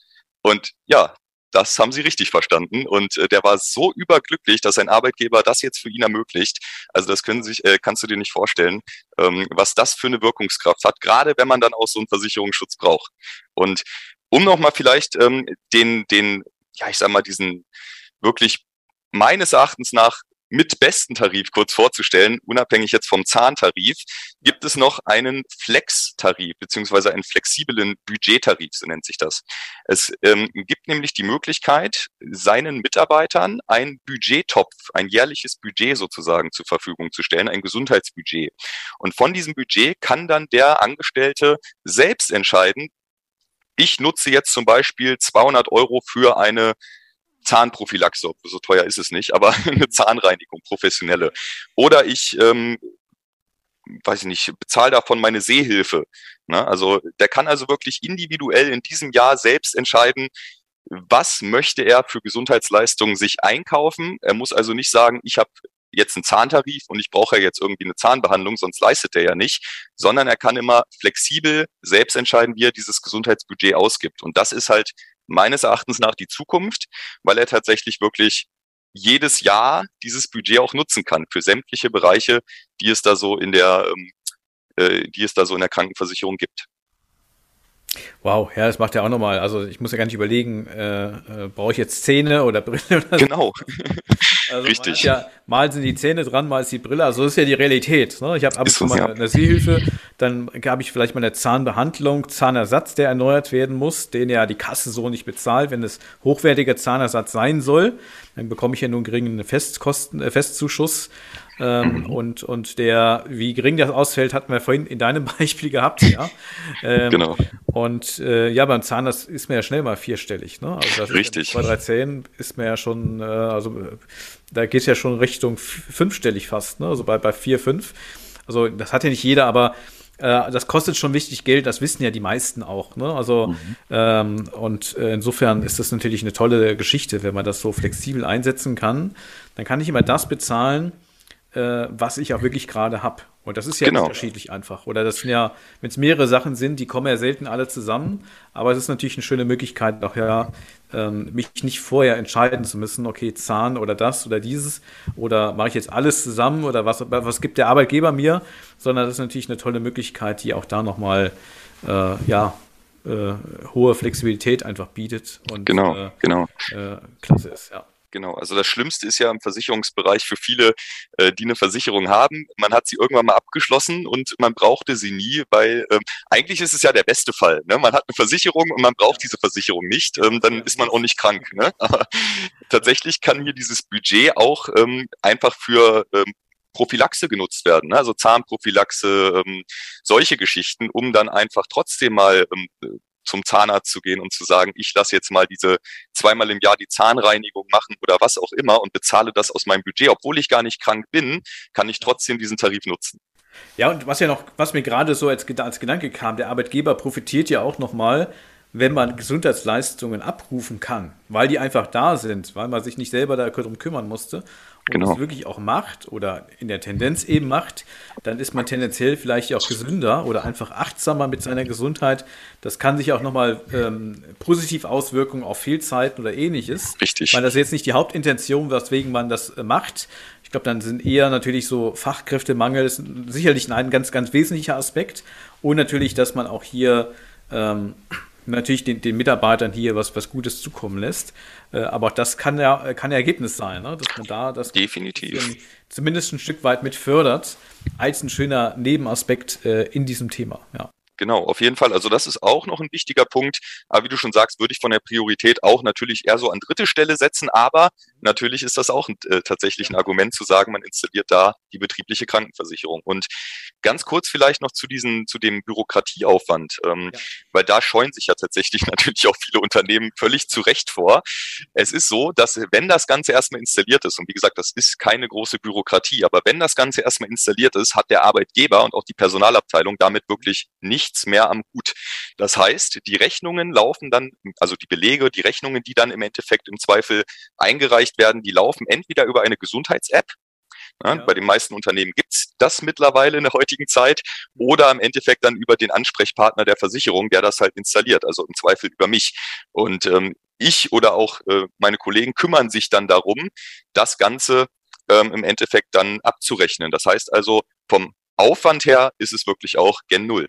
Speaker 1: Und ja, das haben Sie richtig verstanden. Und äh, der war so überglücklich, dass sein Arbeitgeber das jetzt für ihn ermöglicht. Also das können sich, äh, kannst du dir nicht vorstellen, ähm, was das für eine Wirkungskraft hat, gerade wenn man dann auch so einen Versicherungsschutz braucht. Und um nochmal vielleicht ähm, den, den, ja, ich sag mal, diesen wirklich meines Erachtens nach mit besten Tarif kurz vorzustellen, unabhängig jetzt vom Zahntarif, gibt es noch einen Flex-Tarif beziehungsweise einen flexiblen Budgettarif, so nennt sich das. Es ähm, gibt nämlich die Möglichkeit, seinen Mitarbeitern ein Budgettopf, ein jährliches Budget sozusagen zur Verfügung zu stellen, ein Gesundheitsbudget. Und von diesem Budget kann dann der Angestellte selbst entscheiden, ich nutze jetzt zum Beispiel 200 Euro für eine Zahnprophylaxe, so teuer ist es nicht, aber eine Zahnreinigung, professionelle. Oder ich, ähm, weiß ich nicht, bezahle davon meine Sehhilfe. Ne? Also der kann also wirklich individuell in diesem Jahr selbst entscheiden, was möchte er für Gesundheitsleistungen sich einkaufen. Er muss also nicht sagen, ich habe jetzt einen Zahntarif und ich brauche ja jetzt irgendwie eine Zahnbehandlung, sonst leistet er ja nicht, sondern er kann immer flexibel selbst entscheiden, wie er dieses Gesundheitsbudget ausgibt. Und das ist halt meines Erachtens nach die Zukunft, weil er tatsächlich wirklich jedes Jahr dieses Budget auch nutzen kann für sämtliche Bereiche, die es da so in der, ähm, äh, die es da so in der Krankenversicherung gibt.
Speaker 3: Wow, ja, das macht ja auch nochmal. Also ich muss ja gar nicht überlegen, äh, äh, brauche ich jetzt Zähne oder Brille oder
Speaker 1: so. Genau.
Speaker 3: Also Richtig. Ja, mal sind die Zähne dran, mal ist die Brille. Also das ist ja die Realität. Ne? Ich habe ab und zu mal eine Sehhilfe, dann habe ich vielleicht mal eine Zahnbehandlung, Zahnersatz, der erneuert werden muss, den ja die Kasse so nicht bezahlt, wenn es hochwertiger Zahnersatz sein soll. Dann bekomme ich ja nur einen geringen Festkosten, äh, Festzuschuss. Ähm, mhm. und, und der, wie gering das ausfällt, hatten wir vorhin in deinem Beispiel gehabt, ja. Ähm, genau. Und äh, ja, beim Zahnarzt ist man ja schnell mal vierstellig, ne?
Speaker 1: Also Richtig.
Speaker 3: Zwei, drei Zähnen ist man ja schon, äh, also da geht es ja schon Richtung fünfstellig fast, ne? Also bei, bei vier, fünf. Also das hat ja nicht jeder, aber äh, das kostet schon wichtig Geld, das wissen ja die meisten auch. Ne? Also mhm. ähm, und äh, insofern ist das natürlich eine tolle Geschichte, wenn man das so flexibel einsetzen kann. Dann kann ich immer das bezahlen, äh, was ich auch wirklich gerade habe. Und das ist ja genau. unterschiedlich einfach. Oder das sind ja, wenn es mehrere Sachen sind, die kommen ja selten alle zusammen. Aber es ist natürlich eine schöne Möglichkeit, auch ja, ähm, mich nicht vorher entscheiden zu müssen, okay, Zahn oder das oder dieses. Oder mache ich jetzt alles zusammen oder was, was gibt der Arbeitgeber mir? Sondern das ist natürlich eine tolle Möglichkeit, die auch da nochmal, äh, ja, äh, hohe Flexibilität einfach bietet.
Speaker 1: Und, genau, äh, genau.
Speaker 3: Äh, klasse ist, ja.
Speaker 1: Genau, also das Schlimmste ist ja im Versicherungsbereich für viele, äh, die eine Versicherung haben. Man hat sie irgendwann mal abgeschlossen und man brauchte sie nie, weil ähm, eigentlich ist es ja der beste Fall. Ne? Man hat eine Versicherung und man braucht diese Versicherung nicht, ähm, dann ist man auch nicht krank. Ne? Aber tatsächlich kann hier dieses Budget auch ähm, einfach für ähm, Prophylaxe genutzt werden, ne? also Zahnprophylaxe, ähm, solche Geschichten, um dann einfach trotzdem mal ähm, zum Zahnarzt zu gehen und zu sagen, ich lasse jetzt mal diese zweimal im Jahr die Zahnreinigung machen oder was auch immer und bezahle das aus meinem Budget, obwohl ich gar nicht krank bin, kann ich trotzdem diesen Tarif nutzen.
Speaker 3: Ja, und was ja noch, was mir gerade so als, als Gedanke kam, der Arbeitgeber profitiert ja auch nochmal, wenn man Gesundheitsleistungen abrufen kann, weil die einfach da sind, weil man sich nicht selber darum kümmern musste genau. es wirklich auch macht oder in der Tendenz eben macht, dann ist man tendenziell vielleicht auch gesünder oder einfach achtsamer mit seiner Gesundheit. Das kann sich auch nochmal ähm, positiv auswirken auf Fehlzeiten oder ähnliches.
Speaker 1: Richtig.
Speaker 3: Weil das ist jetzt nicht die Hauptintention, weswegen man das äh, macht. Ich glaube, dann sind eher natürlich so Fachkräftemangel ist sicherlich ein ganz, ganz wesentlicher Aspekt. Und natürlich, dass man auch hier ähm, natürlich den, den, Mitarbeitern hier was, was Gutes zukommen lässt. Äh, aber auch das kann ja kann ja Ergebnis sein, ne? dass man da das
Speaker 1: Definitiv.
Speaker 3: zumindest ein Stück weit mit fördert, als ein schöner Nebenaspekt äh, in diesem Thema. Ja.
Speaker 1: Genau, auf jeden Fall. Also das ist auch noch ein wichtiger Punkt. Aber wie du schon sagst, würde ich von der Priorität auch natürlich eher so an dritte Stelle setzen. Aber natürlich ist das auch ein, äh, tatsächlich ein Argument zu sagen, man installiert da die betriebliche Krankenversicherung. Und ganz kurz vielleicht noch zu diesem, zu dem Bürokratieaufwand, ähm, ja. weil da scheuen sich ja tatsächlich natürlich auch viele Unternehmen völlig zu Recht vor. Es ist so, dass wenn das Ganze erstmal installiert ist, und wie gesagt, das ist keine große Bürokratie, aber wenn das Ganze erstmal installiert ist, hat der Arbeitgeber und auch die Personalabteilung damit wirklich nichts mehr am Hut. Das heißt, die Rechnungen laufen dann, also die Belege, die Rechnungen, die dann im Endeffekt im Zweifel eingereicht werden, die laufen entweder über eine Gesundheits-App, ja, ja. Bei den meisten Unternehmen gibt's das mittlerweile in der heutigen Zeit oder im Endeffekt dann über den Ansprechpartner der Versicherung, der das halt installiert, also im Zweifel über mich. Und ähm, ich oder auch äh, meine Kollegen kümmern sich dann darum, das Ganze ähm, im Endeffekt dann abzurechnen. Das heißt also, vom Aufwand her ist es wirklich auch gen Null.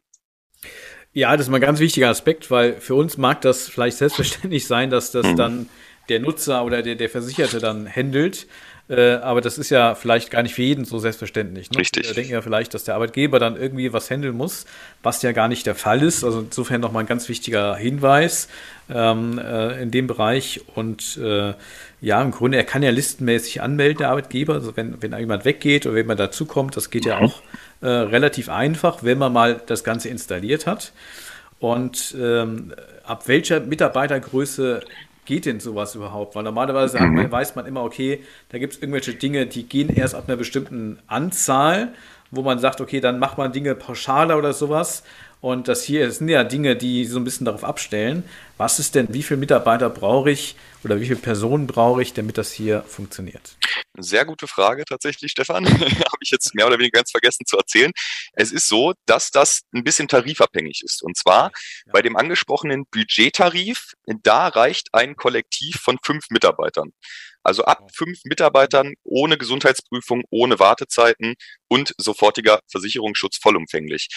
Speaker 3: Ja, das ist mal ein ganz wichtiger Aspekt, weil für uns mag das vielleicht selbstverständlich sein, dass das mhm. dann der Nutzer oder der, der Versicherte dann handelt. Äh, aber das ist ja vielleicht gar nicht für jeden so selbstverständlich. Ne?
Speaker 1: Richtig.
Speaker 3: Wir denken ja vielleicht, dass der Arbeitgeber dann irgendwie was handeln muss, was ja gar nicht der Fall ist. Also insofern nochmal ein ganz wichtiger Hinweis ähm, äh, in dem Bereich. Und äh, ja, im Grunde, er kann ja listenmäßig anmelden, der Arbeitgeber. Also wenn, wenn jemand weggeht oder wenn man dazukommt, das geht ja mhm. auch äh, relativ einfach, wenn man mal das Ganze installiert hat. Und ähm, ab welcher Mitarbeitergröße geht denn sowas überhaupt? Weil normalerweise mhm. weiß man immer, okay, da gibt es irgendwelche Dinge, die gehen erst ab einer bestimmten Anzahl, wo man sagt, okay, dann macht man Dinge pauschaler oder sowas. Und das hier das sind ja Dinge, die so ein bisschen darauf abstellen, was ist denn, wie viele Mitarbeiter brauche ich oder wie viele Personen brauche ich, damit das hier funktioniert?
Speaker 1: Sehr gute Frage tatsächlich, Stefan. Habe ich jetzt mehr oder weniger ganz vergessen zu erzählen. Es ist so, dass das ein bisschen tarifabhängig ist. Und zwar ja. bei dem angesprochenen Budgettarif, da reicht ein Kollektiv von fünf Mitarbeitern. Also ab fünf Mitarbeitern ohne Gesundheitsprüfung, ohne Wartezeiten und sofortiger Versicherungsschutz vollumfänglich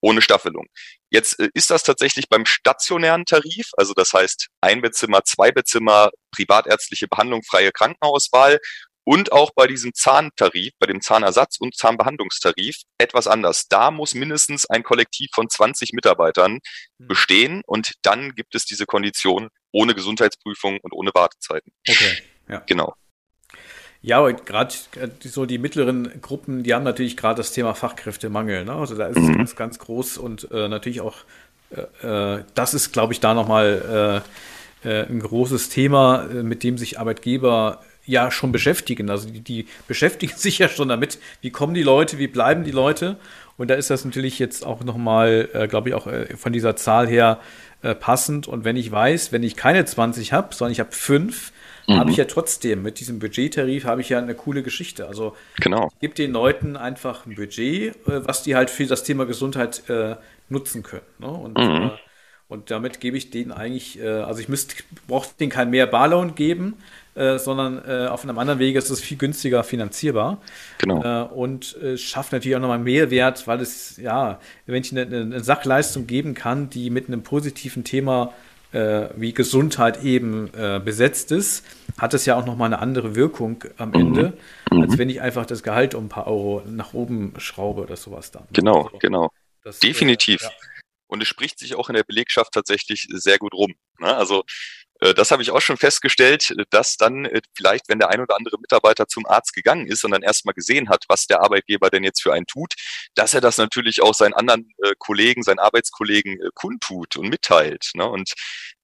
Speaker 1: ohne Staffelung. Jetzt äh, ist das tatsächlich beim stationären Tarif, also das heißt Einbettzimmer, Zweibettzimmer, privatärztliche Behandlung, freie Krankenauswahl und auch bei diesem Zahntarif, bei dem Zahnersatz- und Zahnbehandlungstarif etwas anders. Da muss mindestens ein Kollektiv von 20 Mitarbeitern hm. bestehen und dann gibt es diese Kondition ohne Gesundheitsprüfung und ohne Wartezeiten.
Speaker 3: Okay. Ja.
Speaker 1: Genau.
Speaker 3: Ja, gerade so die mittleren Gruppen, die haben natürlich gerade das Thema Fachkräftemangel. Ne? Also da ist mhm. es ganz, ganz groß und äh, natürlich auch, äh, äh das ist, glaube ich, da nochmal äh, äh, ein großes Thema, äh, mit dem sich Arbeitgeber ja schon beschäftigen. Also die, die beschäftigen sich ja schon damit, wie kommen die Leute, wie bleiben die Leute. Und da ist das natürlich jetzt auch nochmal, äh, glaube ich, auch äh, von dieser Zahl her äh, passend. Und wenn ich weiß, wenn ich keine 20 habe, sondern ich habe fünf, mhm. habe ich ja trotzdem mit diesem Budgettarif habe ich ja eine coole Geschichte. Also
Speaker 1: genau.
Speaker 3: ich gebe den Leuten einfach ein Budget, äh, was die halt für das Thema Gesundheit äh, nutzen können. Ne? Und, mhm. äh, und damit gebe ich denen eigentlich, äh, also ich müsste, brauche denen kein mehr Barloan geben, äh, sondern äh, auf einem anderen Wege ist es viel günstiger finanzierbar.
Speaker 1: Genau.
Speaker 3: und schafft natürlich auch nochmal Mehrwert, weil es, ja, wenn ich eine, eine Sachleistung geben kann, die mit einem positiven Thema äh, wie Gesundheit eben äh, besetzt ist, hat es ja auch nochmal eine andere Wirkung am Ende, mhm. als wenn ich einfach das Gehalt um ein paar Euro nach oben schraube oder sowas dann.
Speaker 1: Genau, also, genau. Das, Definitiv. Äh, ja. Und es spricht sich auch in der Belegschaft tatsächlich sehr gut rum. Ne? Also äh, das habe ich auch schon festgestellt, dass dann äh, vielleicht, wenn der ein oder andere Mitarbeiter zum Arzt gegangen ist und dann erstmal gesehen hat, was der Arbeitgeber denn jetzt für einen tut, dass er das natürlich auch seinen anderen äh, Kollegen, seinen Arbeitskollegen kundtut und mitteilt. Ne? Und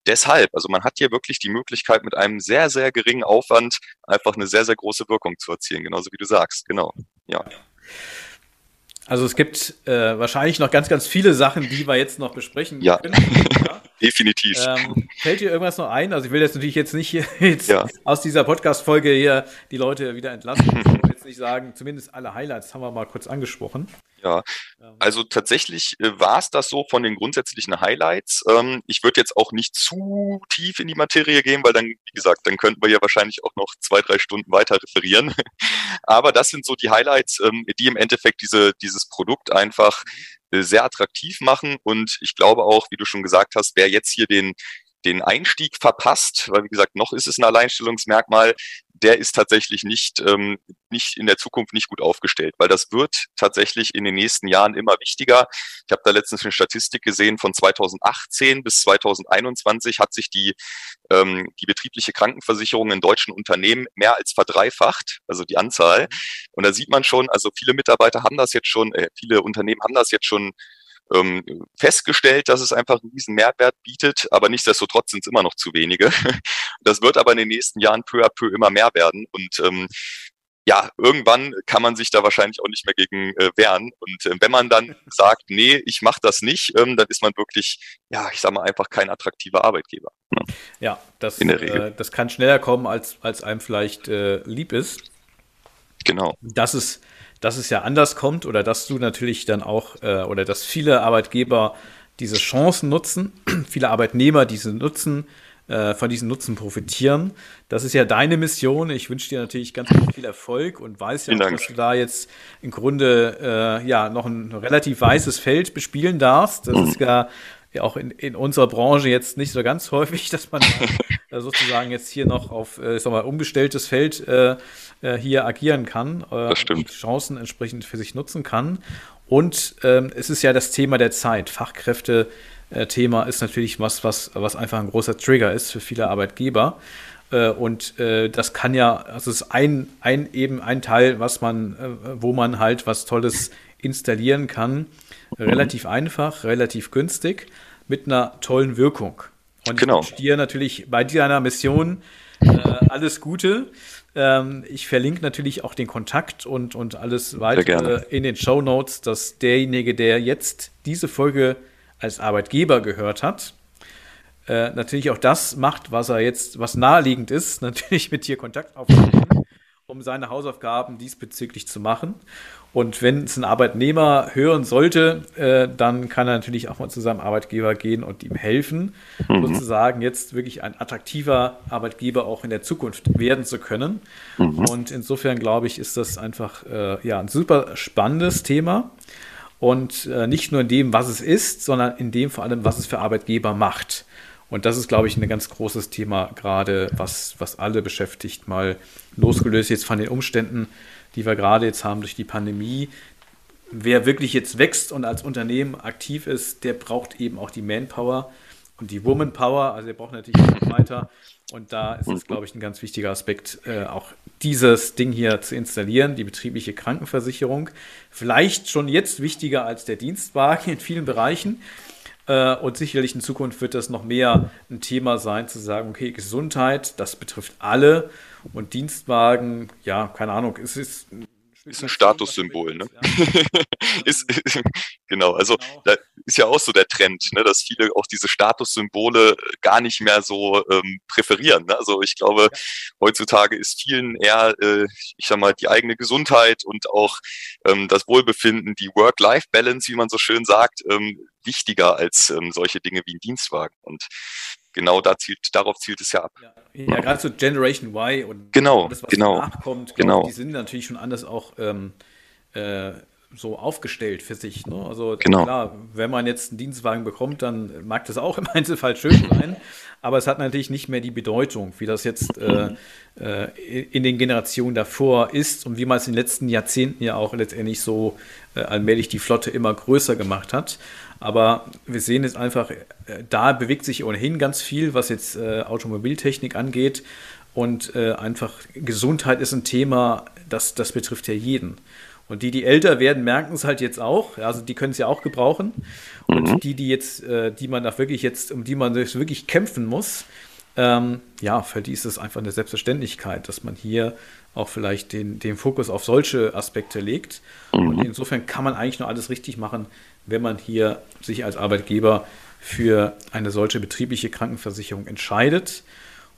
Speaker 1: deshalb, also man hat hier wirklich die Möglichkeit, mit einem sehr, sehr geringen Aufwand einfach eine sehr, sehr große Wirkung zu erzielen, genauso wie du sagst. Genau. Ja.
Speaker 3: Also es gibt äh, wahrscheinlich noch ganz, ganz viele Sachen, die wir jetzt noch besprechen
Speaker 1: ja. können. Ja. Definitiv.
Speaker 3: Ähm, fällt dir irgendwas noch ein? Also ich will jetzt natürlich jetzt nicht jetzt ja. aus dieser Podcast-Folge hier die Leute wieder entlassen. Jetzt nicht sagen, zumindest alle Highlights haben wir mal kurz angesprochen.
Speaker 1: Ja, ähm. also tatsächlich äh, war es das so von den grundsätzlichen Highlights. Ähm, ich würde jetzt auch nicht zu tief in die Materie gehen, weil dann, wie gesagt, dann könnten wir ja wahrscheinlich auch noch zwei, drei Stunden weiter referieren. Aber das sind so die Highlights, ähm, die im Endeffekt diese, dieses Produkt einfach äh, sehr attraktiv machen. Und ich glaube auch, wie du schon gesagt hast, wer jetzt hier den, den Einstieg verpasst, weil wie gesagt, noch ist es ein Alleinstellungsmerkmal, der ist tatsächlich nicht, ähm, nicht in der Zukunft nicht gut aufgestellt, weil das wird tatsächlich in den nächsten Jahren immer wichtiger. Ich habe da letztens eine Statistik gesehen von 2018 bis 2021 hat sich die, ähm, die betriebliche Krankenversicherung in deutschen Unternehmen mehr als verdreifacht, also die Anzahl. Und da sieht man schon, also viele Mitarbeiter haben das jetzt schon, äh, viele Unternehmen haben das jetzt schon ähm, festgestellt, dass es einfach einen riesen Mehrwert bietet, aber nichtsdestotrotz sind es immer noch zu wenige. Das wird aber in den nächsten Jahren peu à peu immer mehr werden und ähm, ja, irgendwann kann man sich da wahrscheinlich auch nicht mehr gegen äh, wehren. Und äh, wenn man dann sagt, nee, ich mache das nicht, ähm, dann ist man wirklich, ja, ich sage mal einfach kein attraktiver Arbeitgeber.
Speaker 3: Ne? Ja, das, äh, das kann schneller kommen, als, als einem vielleicht äh, lieb ist.
Speaker 1: Genau.
Speaker 3: Das ist dass es ja anders kommt oder dass du natürlich dann auch äh, oder dass viele Arbeitgeber diese Chancen nutzen, viele Arbeitnehmer diese nutzen, äh, von diesen Nutzen profitieren. Das ist ja deine Mission. Ich wünsche dir natürlich ganz, ganz viel Erfolg und weiß ja, auch, dass du da jetzt im Grunde äh, ja noch ein relativ weißes Feld bespielen darfst. Das mhm. ist ja ja auch in, in unserer Branche jetzt nicht so ganz häufig, dass man äh, sozusagen jetzt hier noch auf, äh, ich sag mal, umgestelltes Feld äh, äh hier agieren kann,
Speaker 1: äh, das stimmt.
Speaker 3: die Chancen entsprechend für sich nutzen kann. Und ähm, es ist ja das Thema der Zeit. Fachkräfte-Thema ist natürlich was, was, was einfach ein großer Trigger ist für viele Arbeitgeber. Und äh, das kann ja, also es ist ein, ein eben ein Teil, was man, äh, wo man halt was Tolles installieren kann. Relativ einfach, relativ günstig, mit einer tollen Wirkung. Und genau. ich wünsche dir natürlich bei deiner Mission äh, alles Gute. Ähm, ich verlinke natürlich auch den Kontakt und, und alles weitere in den Show Notes, dass derjenige, der jetzt diese Folge als Arbeitgeber gehört hat, äh, natürlich auch das macht, was er jetzt, was naheliegend ist, natürlich mit dir Kontakt aufzunehmen, um seine Hausaufgaben diesbezüglich zu machen. Und wenn es ein Arbeitnehmer hören sollte, äh, dann kann er natürlich auch mal zu seinem Arbeitgeber gehen und ihm helfen, mhm. sozusagen jetzt wirklich ein attraktiver Arbeitgeber auch in der Zukunft werden zu können. Mhm. Und insofern glaube ich, ist das einfach äh, ja, ein super spannendes Thema. Und äh, nicht nur in dem, was es ist, sondern in dem vor allem, was es für Arbeitgeber macht. Und das ist, glaube ich, ein ganz großes Thema, gerade was, was alle beschäftigt, mal losgelöst jetzt von den Umständen, die wir gerade jetzt haben durch die Pandemie. Wer wirklich jetzt wächst und als Unternehmen aktiv ist, der braucht eben auch die Manpower und die Womanpower. Also er braucht natürlich weiter. Und da ist es, glaube ich, ein ganz wichtiger Aspekt, äh, auch dieses Ding hier zu installieren, die betriebliche Krankenversicherung. Vielleicht schon jetzt wichtiger als der Dienstwagen in vielen Bereichen. Äh, und sicherlich in Zukunft wird das noch mehr ein Thema sein, zu sagen, okay, Gesundheit, das betrifft alle. Und Dienstwagen, ja, keine Ahnung, es ist
Speaker 1: ist ein Statussymbol, ne? ist, genau, also genau. da ist ja auch so der Trend, ne, dass viele auch diese Statussymbole gar nicht mehr so ähm, präferieren. Ne? Also ich glaube, ja. heutzutage ist vielen eher, äh, ich sag mal, die eigene Gesundheit und auch ähm, das Wohlbefinden, die Work-Life-Balance, wie man so schön sagt, ähm, wichtiger als ähm, solche Dinge wie ein Dienstwagen. Und genau da zielt, darauf zielt es ja ab.
Speaker 3: Ja, ja gerade so Generation Y und
Speaker 1: genau,
Speaker 3: das, was
Speaker 1: genau,
Speaker 3: nachkommt,
Speaker 1: genau.
Speaker 3: Ich, die sind natürlich schon anders auch ähm, äh, so aufgestellt für sich. Ne? Also
Speaker 1: genau.
Speaker 3: klar, wenn man jetzt einen Dienstwagen bekommt, dann mag das auch im Einzelfall schön sein, aber es hat natürlich nicht mehr die Bedeutung, wie das jetzt äh, äh, in den Generationen davor ist und wie man es in den letzten Jahrzehnten ja auch letztendlich so äh, allmählich die Flotte immer größer gemacht hat. Aber wir sehen jetzt einfach, äh, da bewegt sich ohnehin ganz viel, was jetzt äh, Automobiltechnik angeht. Und äh, einfach Gesundheit ist ein Thema, das, das betrifft ja jeden. Und die, die älter werden, merken es halt jetzt auch. Also die können es ja auch gebrauchen. Und mhm. die, die jetzt, äh, die man auch wirklich jetzt, um die man wirklich kämpfen muss, ähm, ja, für die ist es einfach eine Selbstverständlichkeit, dass man hier auch vielleicht den, den Fokus auf solche Aspekte legt. Mhm. Und insofern kann man eigentlich nur alles richtig machen, wenn man hier sich als Arbeitgeber für eine solche betriebliche Krankenversicherung entscheidet.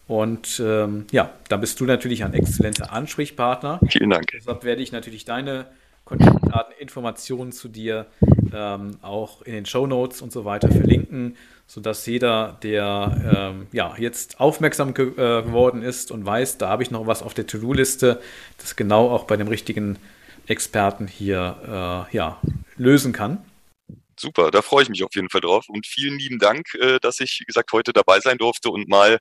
Speaker 3: Und ähm, ja, da bist du natürlich ein exzellenter Ansprechpartner.
Speaker 1: Vielen Dank.
Speaker 3: Deshalb werde ich natürlich deine Kontaktdaten, Informationen zu dir ähm, auch in den Show Notes und so weiter verlinken, sodass jeder, der ähm, ja, jetzt aufmerksam ge äh, geworden ist und weiß, da habe ich noch was auf der To-Do-Liste, das genau auch bei dem richtigen Experten hier äh, ja, lösen kann.
Speaker 1: Super, da freue ich mich auf jeden Fall drauf und vielen lieben Dank, äh, dass ich, wie gesagt, heute dabei sein durfte und mal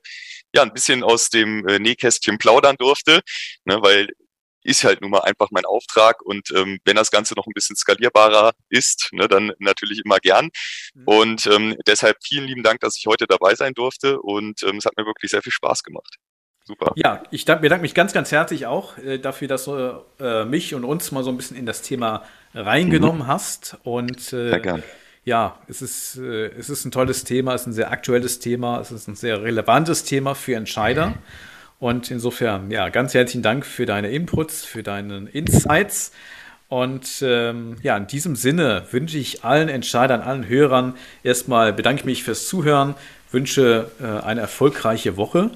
Speaker 1: ja ein bisschen aus dem äh, Nähkästchen plaudern durfte, ne, weil ist halt nun mal einfach mein Auftrag und ähm, wenn das Ganze noch ein bisschen skalierbarer ist, ne, dann natürlich immer gern. Mhm. Und ähm, deshalb vielen lieben Dank, dass ich heute dabei sein durfte und ähm, es hat mir wirklich sehr viel Spaß gemacht.
Speaker 3: Super. Ja, ich dank, bedanke mich ganz, ganz herzlich auch äh, dafür, dass du äh, mich und uns mal so ein bisschen in das Thema reingenommen mhm. hast. Und äh, sehr gern. ja, es ist, äh, es ist ein tolles Thema, es ist ein sehr aktuelles Thema, es ist ein sehr relevantes Thema für Entscheider. Mhm. Und insofern, ja, ganz herzlichen Dank für deine Inputs, für deine Insights. Und ähm, ja, in diesem Sinne wünsche ich allen Entscheidern, allen Hörern erstmal bedanke ich mich fürs Zuhören, wünsche äh, eine erfolgreiche Woche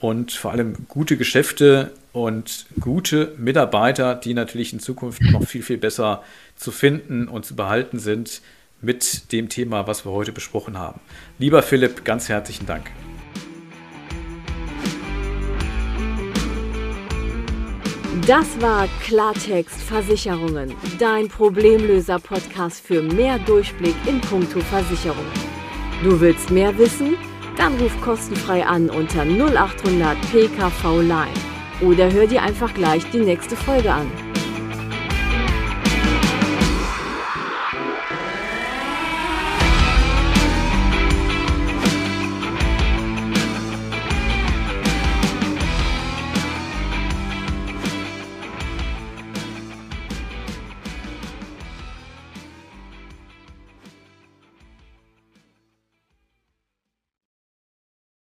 Speaker 3: und vor allem gute Geschäfte und gute Mitarbeiter, die natürlich in Zukunft noch viel, viel besser zu finden und zu behalten sind mit dem Thema, was wir heute besprochen haben. Lieber Philipp, ganz herzlichen Dank.
Speaker 2: Das war Klartext Versicherungen, dein Problemlöser-Podcast für mehr Durchblick in puncto Versicherung. Du willst mehr wissen? Dann ruf kostenfrei an unter 0800 PKV Line oder hör dir einfach gleich die nächste Folge an.